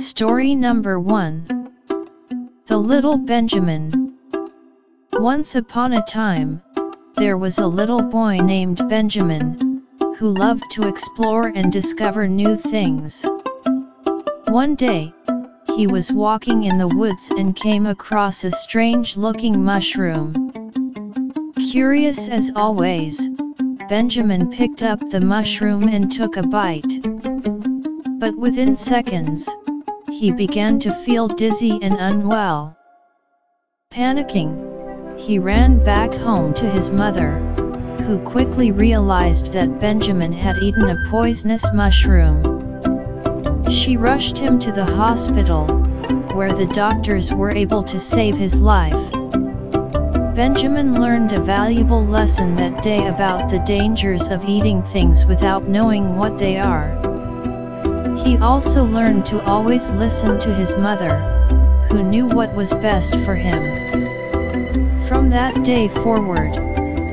Story number 1 The Little Benjamin Once upon a time, there was a little boy named Benjamin, who loved to explore and discover new things. One day, he was walking in the woods and came across a strange looking mushroom. Curious as always, Benjamin picked up the mushroom and took a bite. But within seconds, he began to feel dizzy and unwell. Panicking, he ran back home to his mother, who quickly realized that Benjamin had eaten a poisonous mushroom. She rushed him to the hospital, where the doctors were able to save his life. Benjamin learned a valuable lesson that day about the dangers of eating things without knowing what they are. He also learned to always listen to his mother, who knew what was best for him. From that day forward,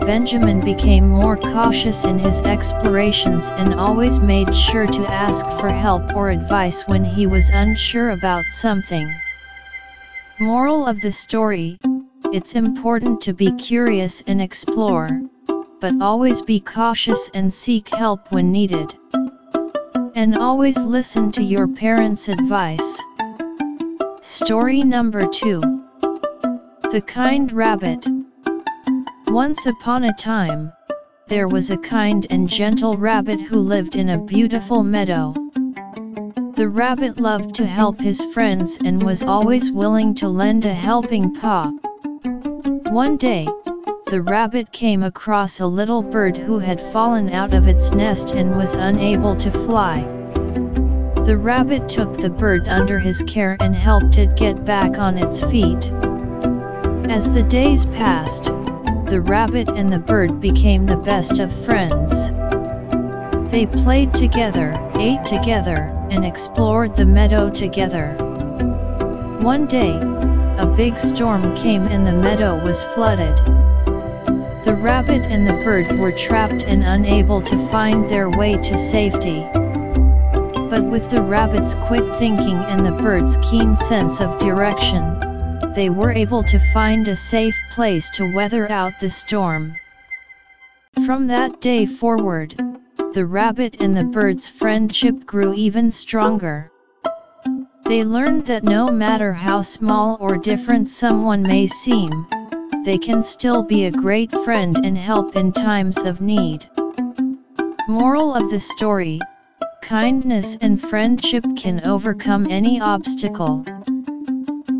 Benjamin became more cautious in his explorations and always made sure to ask for help or advice when he was unsure about something. Moral of the story, it's important to be curious and explore, but always be cautious and seek help when needed. And always listen to your parents' advice. Story number 2 The Kind Rabbit Once upon a time, there was a kind and gentle rabbit who lived in a beautiful meadow. The rabbit loved to help his friends and was always willing to lend a helping paw. One day, the rabbit came across a little bird who had fallen out of its nest and was unable to fly. The rabbit took the bird under his care and helped it get back on its feet. As the days passed, the rabbit and the bird became the best of friends. They played together, ate together, and explored the meadow together. One day, a big storm came and the meadow was flooded. The rabbit and the bird were trapped and unable to find their way to safety. But with the rabbit's quick thinking and the bird's keen sense of direction, they were able to find a safe place to weather out the storm. From that day forward, the rabbit and the bird's friendship grew even stronger. They learned that no matter how small or different someone may seem, they can still be a great friend and help in times of need. Moral of the story Kindness and friendship can overcome any obstacle.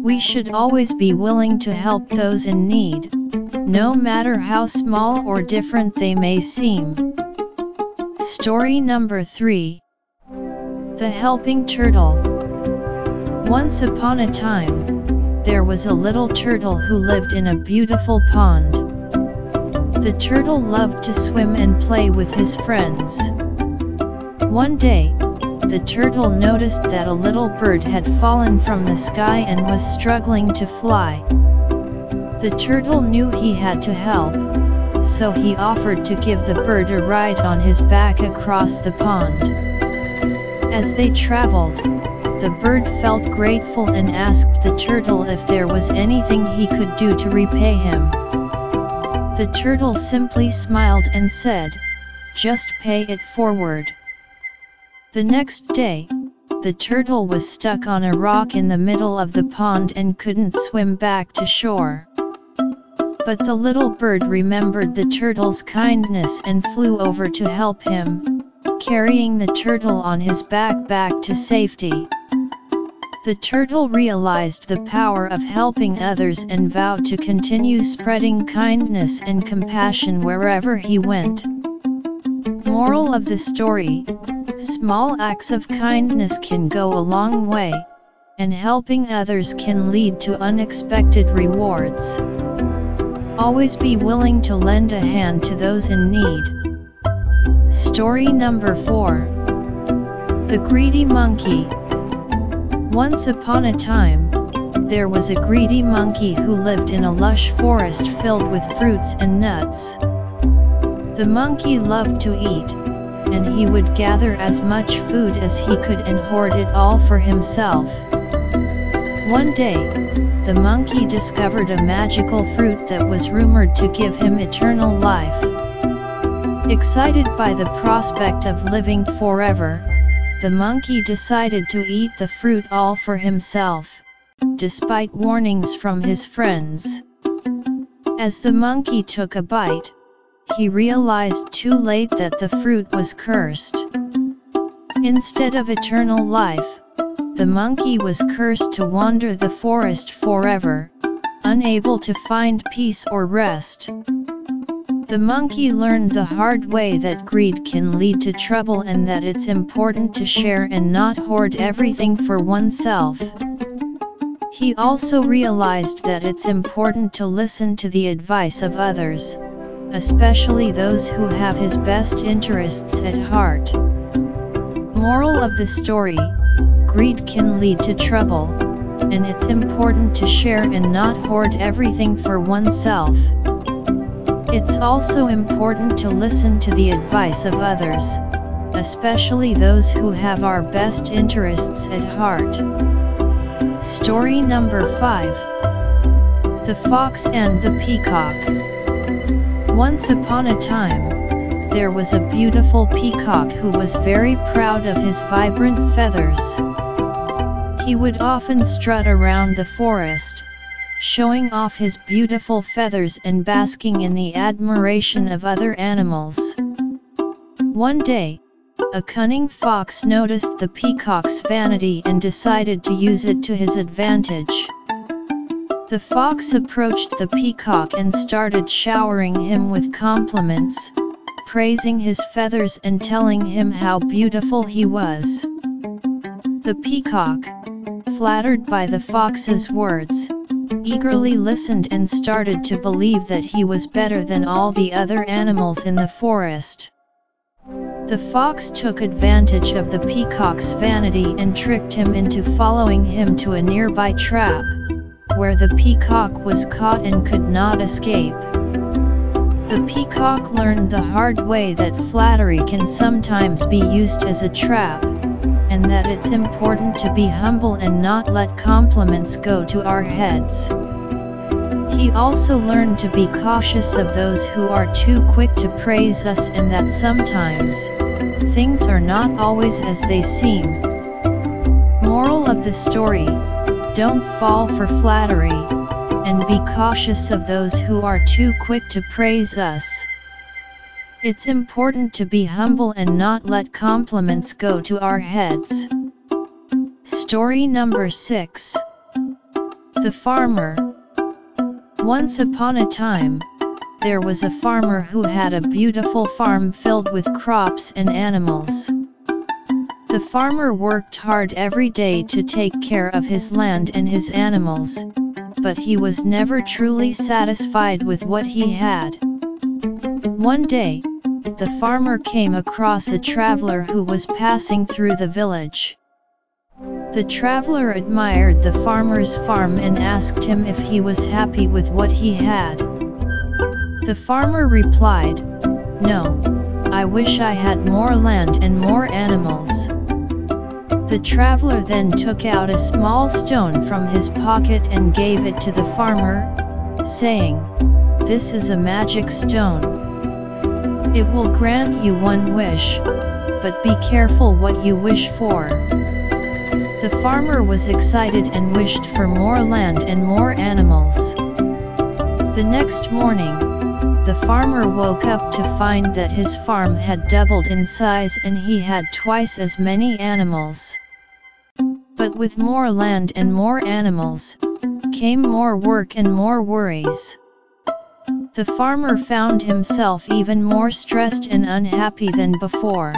We should always be willing to help those in need, no matter how small or different they may seem. Story number 3 The Helping Turtle Once upon a time, there was a little turtle who lived in a beautiful pond. The turtle loved to swim and play with his friends. One day, the turtle noticed that a little bird had fallen from the sky and was struggling to fly. The turtle knew he had to help, so he offered to give the bird a ride on his back across the pond. As they traveled, the bird felt grateful and asked the turtle if there was anything he could do to repay him. The turtle simply smiled and said, just pay it forward. The next day, the turtle was stuck on a rock in the middle of the pond and couldn't swim back to shore. But the little bird remembered the turtle's kindness and flew over to help him, carrying the turtle on his back back to safety. The turtle realized the power of helping others and vowed to continue spreading kindness and compassion wherever he went. Moral of the story Small acts of kindness can go a long way, and helping others can lead to unexpected rewards. Always be willing to lend a hand to those in need. Story number 4 The Greedy Monkey once upon a time, there was a greedy monkey who lived in a lush forest filled with fruits and nuts. The monkey loved to eat, and he would gather as much food as he could and hoard it all for himself. One day, the monkey discovered a magical fruit that was rumored to give him eternal life. Excited by the prospect of living forever, the monkey decided to eat the fruit all for himself, despite warnings from his friends. As the monkey took a bite, he realized too late that the fruit was cursed. Instead of eternal life, the monkey was cursed to wander the forest forever, unable to find peace or rest. The monkey learned the hard way that greed can lead to trouble and that it's important to share and not hoard everything for oneself. He also realized that it's important to listen to the advice of others, especially those who have his best interests at heart. Moral of the story, greed can lead to trouble, and it's important to share and not hoard everything for oneself. It's also important to listen to the advice of others, especially those who have our best interests at heart. Story number 5 The Fox and the Peacock Once upon a time, there was a beautiful peacock who was very proud of his vibrant feathers. He would often strut around the forest, showing off his beautiful feathers and basking in the admiration of other animals. One day, a cunning fox noticed the peacock's vanity and decided to use it to his advantage. The fox approached the peacock and started showering him with compliments, praising his feathers and telling him how beautiful he was. The peacock, flattered by the fox's words, eagerly listened and started to believe that he was better than all the other animals in the forest. The fox took advantage of the peacock's vanity and tricked him into following him to a nearby trap, where the peacock was caught and could not escape. The peacock learned the hard way that flattery can sometimes be used as a trap, and that it's important to be humble and not let compliments go to our heads. He also learned to be cautious of those who are too quick to praise us and that sometimes, things are not always as they seem. Moral of the story, don't fall for flattery, and be cautious of those who are too quick to praise us. It's important to be humble and not let compliments go to our heads. Story number 6 The Farmer once upon a time, there was a farmer who had a beautiful farm filled with crops and animals. The farmer worked hard every day to take care of his land and his animals, but he was never truly satisfied with what he had. One day, the farmer came across a traveler who was passing through the village. The traveler admired the farmer's farm and asked him if he was happy with what he had. The farmer replied, No, I wish I had more land and more animals. The traveler then took out a small stone from his pocket and gave it to the farmer, saying, This is a magic stone. It will grant you one wish, but be careful what you wish for. The farmer was excited and wished for more land and more animals. The next morning, the farmer woke up to find that his farm had doubled in size and he had twice as many animals. But with more land and more animals, came more work and more worries. The farmer found himself even more stressed and unhappy than before.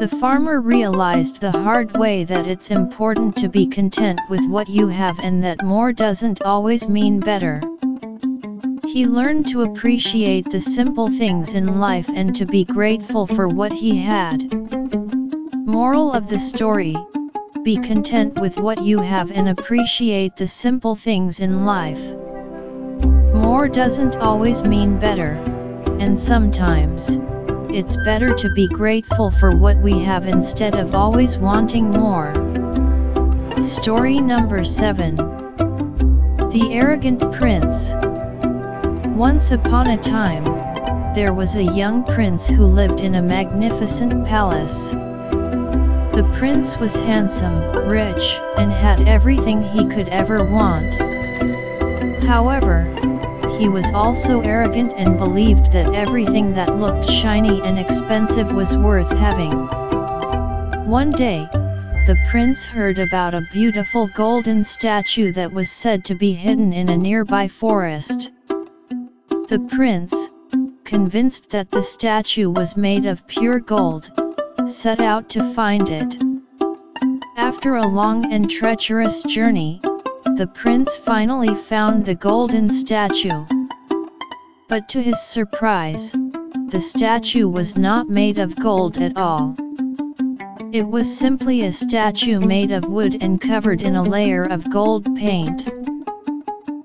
The farmer realized the hard way that it's important to be content with what you have and that more doesn't always mean better. He learned to appreciate the simple things in life and to be grateful for what he had. Moral of the story Be content with what you have and appreciate the simple things in life. More doesn't always mean better, and sometimes, it's better to be grateful for what we have instead of always wanting more. Story number 7 The Arrogant Prince Once upon a time, there was a young prince who lived in a magnificent palace. The prince was handsome, rich, and had everything he could ever want. However, he was also arrogant and believed that everything that looked shiny and expensive was worth having. One day, the prince heard about a beautiful golden statue that was said to be hidden in a nearby forest. The prince, convinced that the statue was made of pure gold, set out to find it. After a long and treacherous journey, the prince finally found the golden statue. But to his surprise, the statue was not made of gold at all. It was simply a statue made of wood and covered in a layer of gold paint.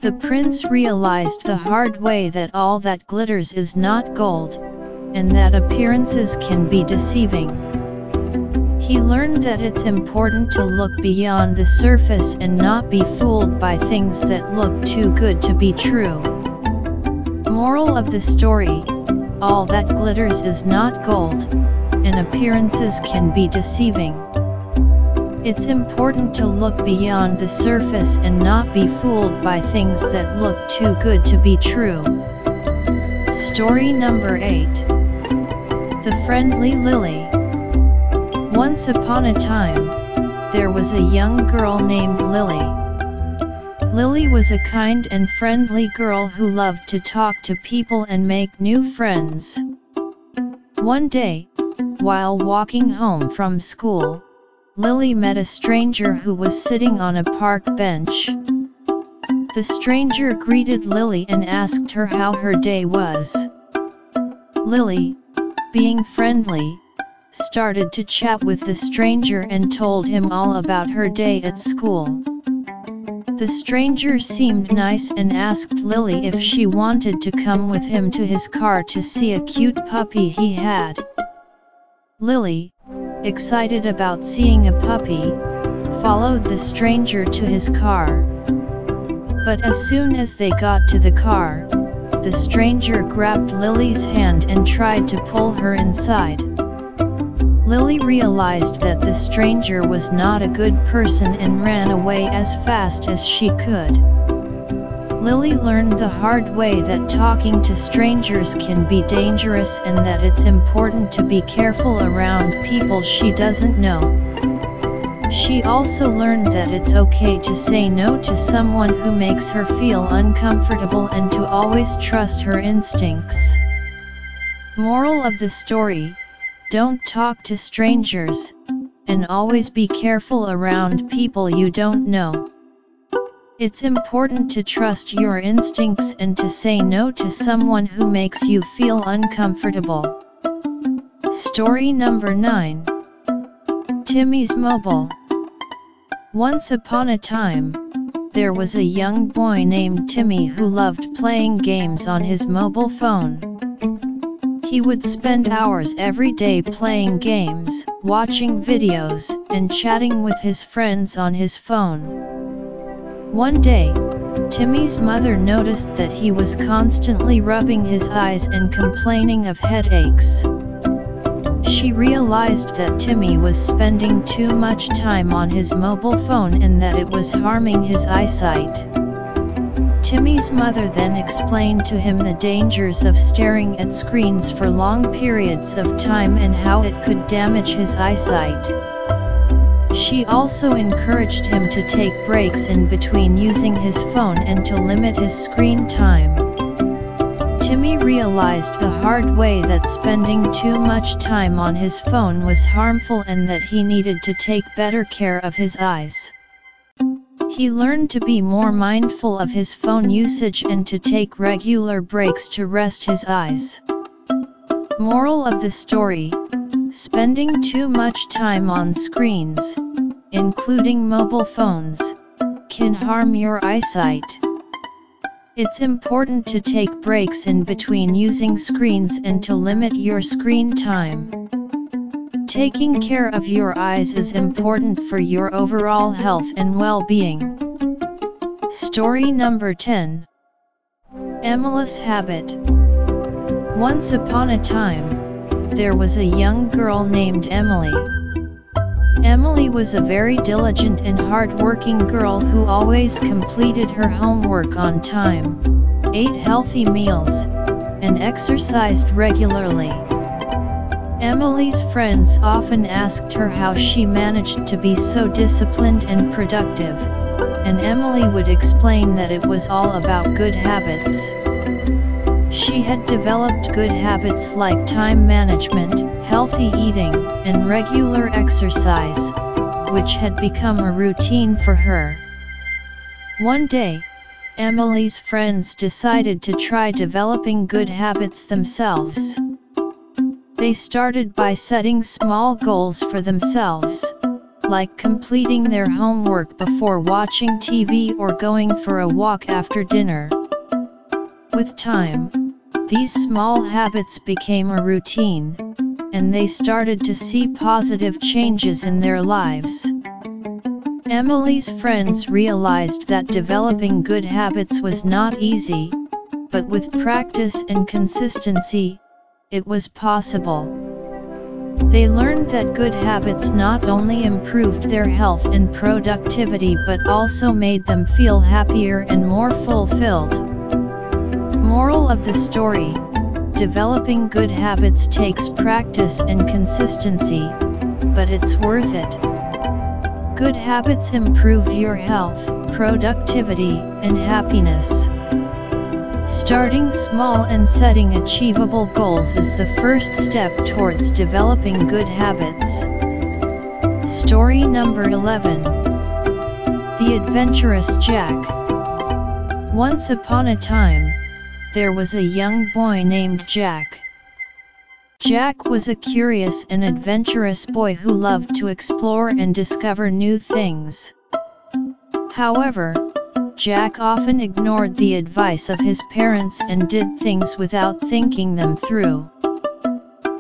The prince realized the hard way that all that glitters is not gold, and that appearances can be deceiving. He learned that it's important to look beyond the surface and not be fooled by things that look too good to be true. Moral of the story, all that glitters is not gold, and appearances can be deceiving. It's important to look beyond the surface and not be fooled by things that look too good to be true. Story number 8 The Friendly Lily once upon a time, there was a young girl named Lily. Lily was a kind and friendly girl who loved to talk to people and make new friends. One day, while walking home from school, Lily met a stranger who was sitting on a park bench. The stranger greeted Lily and asked her how her day was. Lily, being friendly, started to chat with the stranger and told him all about her day at school. The stranger seemed nice and asked Lily if she wanted to come with him to his car to see a cute puppy he had. Lily, excited about seeing a puppy, followed the stranger to his car. But as soon as they got to the car, the stranger grabbed Lily's hand and tried to pull her inside. Lily realized that the stranger was not a good person and ran away as fast as she could. Lily learned the hard way that talking to strangers can be dangerous and that it's important to be careful around people she doesn't know. She also learned that it's okay to say no to someone who makes her feel uncomfortable and to always trust her instincts. Moral of the story don't talk to strangers, and always be careful around people you don't know. It's important to trust your instincts and to say no to someone who makes you feel uncomfortable. Story number 9 Timmy's Mobile Once upon a time, there was a young boy named Timmy who loved playing games on his mobile phone. He would spend hours every day playing games, watching videos, and chatting with his friends on his phone. One day, Timmy's mother noticed that he was constantly rubbing his eyes and complaining of headaches. She realized that Timmy was spending too much time on his mobile phone and that it was harming his eyesight. Timmy's mother then explained to him the dangers of staring at screens for long periods of time and how it could damage his eyesight. She also encouraged him to take breaks in between using his phone and to limit his screen time. Timmy realized the hard way that spending too much time on his phone was harmful and that he needed to take better care of his eyes. He learned to be more mindful of his phone usage and to take regular breaks to rest his eyes. Moral of the story Spending too much time on screens, including mobile phones, can harm your eyesight. It's important to take breaks in between using screens and to limit your screen time. Taking care of your eyes is important for your overall health and well-being. Story number 10 Emily's Habit Once upon a time, there was a young girl named Emily. Emily was a very diligent and hard-working girl who always completed her homework on time, ate healthy meals, and exercised regularly. Emily's friends often asked her how she managed to be so disciplined and productive, and Emily would explain that it was all about good habits. She had developed good habits like time management, healthy eating, and regular exercise, which had become a routine for her. One day, Emily's friends decided to try developing good habits themselves. They started by setting small goals for themselves, like completing their homework before watching TV or going for a walk after dinner. With time, these small habits became a routine, and they started to see positive changes in their lives. Emily's friends realized that developing good habits was not easy, but with practice and consistency, it was possible. They learned that good habits not only improved their health and productivity but also made them feel happier and more fulfilled. Moral of the story Developing good habits takes practice and consistency, but it's worth it. Good habits improve your health, productivity, and happiness. Starting small and setting achievable goals is the first step towards developing good habits. Story number 11 The Adventurous Jack Once upon a time, there was a young boy named Jack. Jack was a curious and adventurous boy who loved to explore and discover new things. However, Jack often ignored the advice of his parents and did things without thinking them through.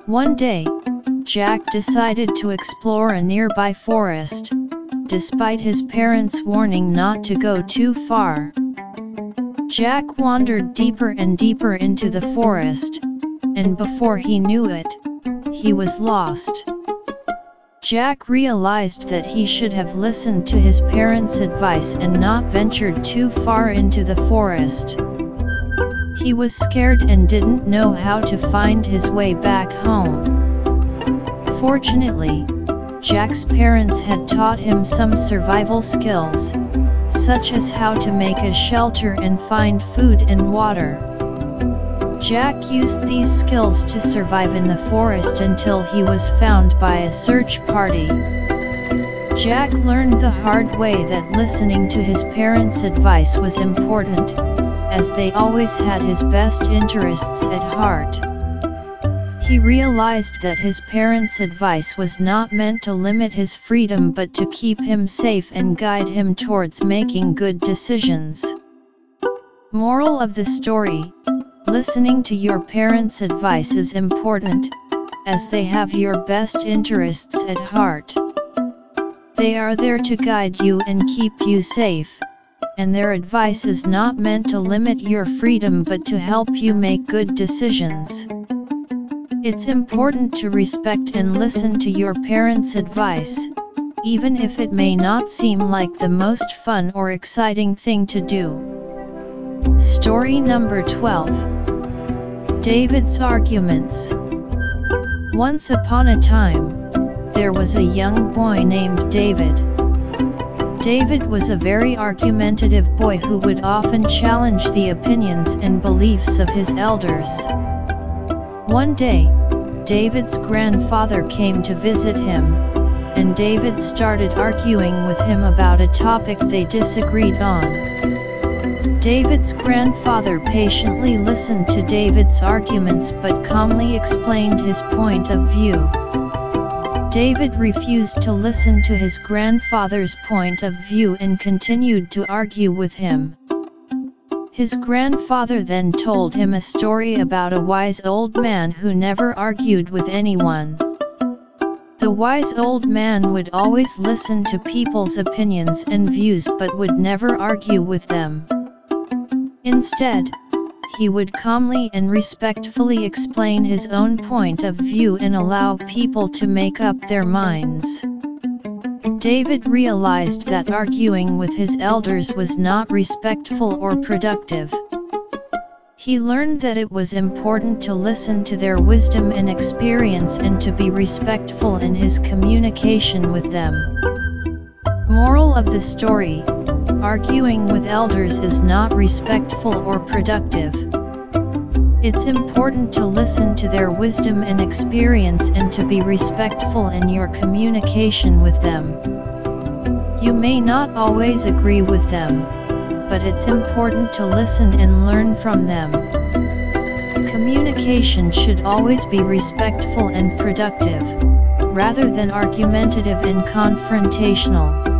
One day, Jack decided to explore a nearby forest, despite his parents' warning not to go too far. Jack wandered deeper and deeper into the forest, and before he knew it, he was lost. Jack realized that he should have listened to his parents' advice and not ventured too far into the forest. He was scared and didn't know how to find his way back home. Fortunately, Jack's parents had taught him some survival skills, such as how to make a shelter and find food and water. Jack used these skills to survive in the forest until he was found by a search party. Jack learned the hard way that listening to his parents' advice was important, as they always had his best interests at heart. He realized that his parents' advice was not meant to limit his freedom but to keep him safe and guide him towards making good decisions. Moral of the story Listening to your parents' advice is important, as they have your best interests at heart. They are there to guide you and keep you safe, and their advice is not meant to limit your freedom but to help you make good decisions. It's important to respect and listen to your parents' advice, even if it may not seem like the most fun or exciting thing to do. Story number 12 David's Arguments Once upon a time, there was a young boy named David. David was a very argumentative boy who would often challenge the opinions and beliefs of his elders. One day, David's grandfather came to visit him, and David started arguing with him about a topic they disagreed on. David's grandfather patiently listened to David's arguments but calmly explained his point of view. David refused to listen to his grandfather's point of view and continued to argue with him. His grandfather then told him a story about a wise old man who never argued with anyone. The wise old man would always listen to people's opinions and views but would never argue with them. Instead, he would calmly and respectfully explain his own point of view and allow people to make up their minds. David realized that arguing with his elders was not respectful or productive. He learned that it was important to listen to their wisdom and experience and to be respectful in his communication with them. Moral of the story Arguing with elders is not respectful or productive. It's important to listen to their wisdom and experience and to be respectful in your communication with them. You may not always agree with them, but it's important to listen and learn from them. Communication should always be respectful and productive, rather than argumentative and confrontational.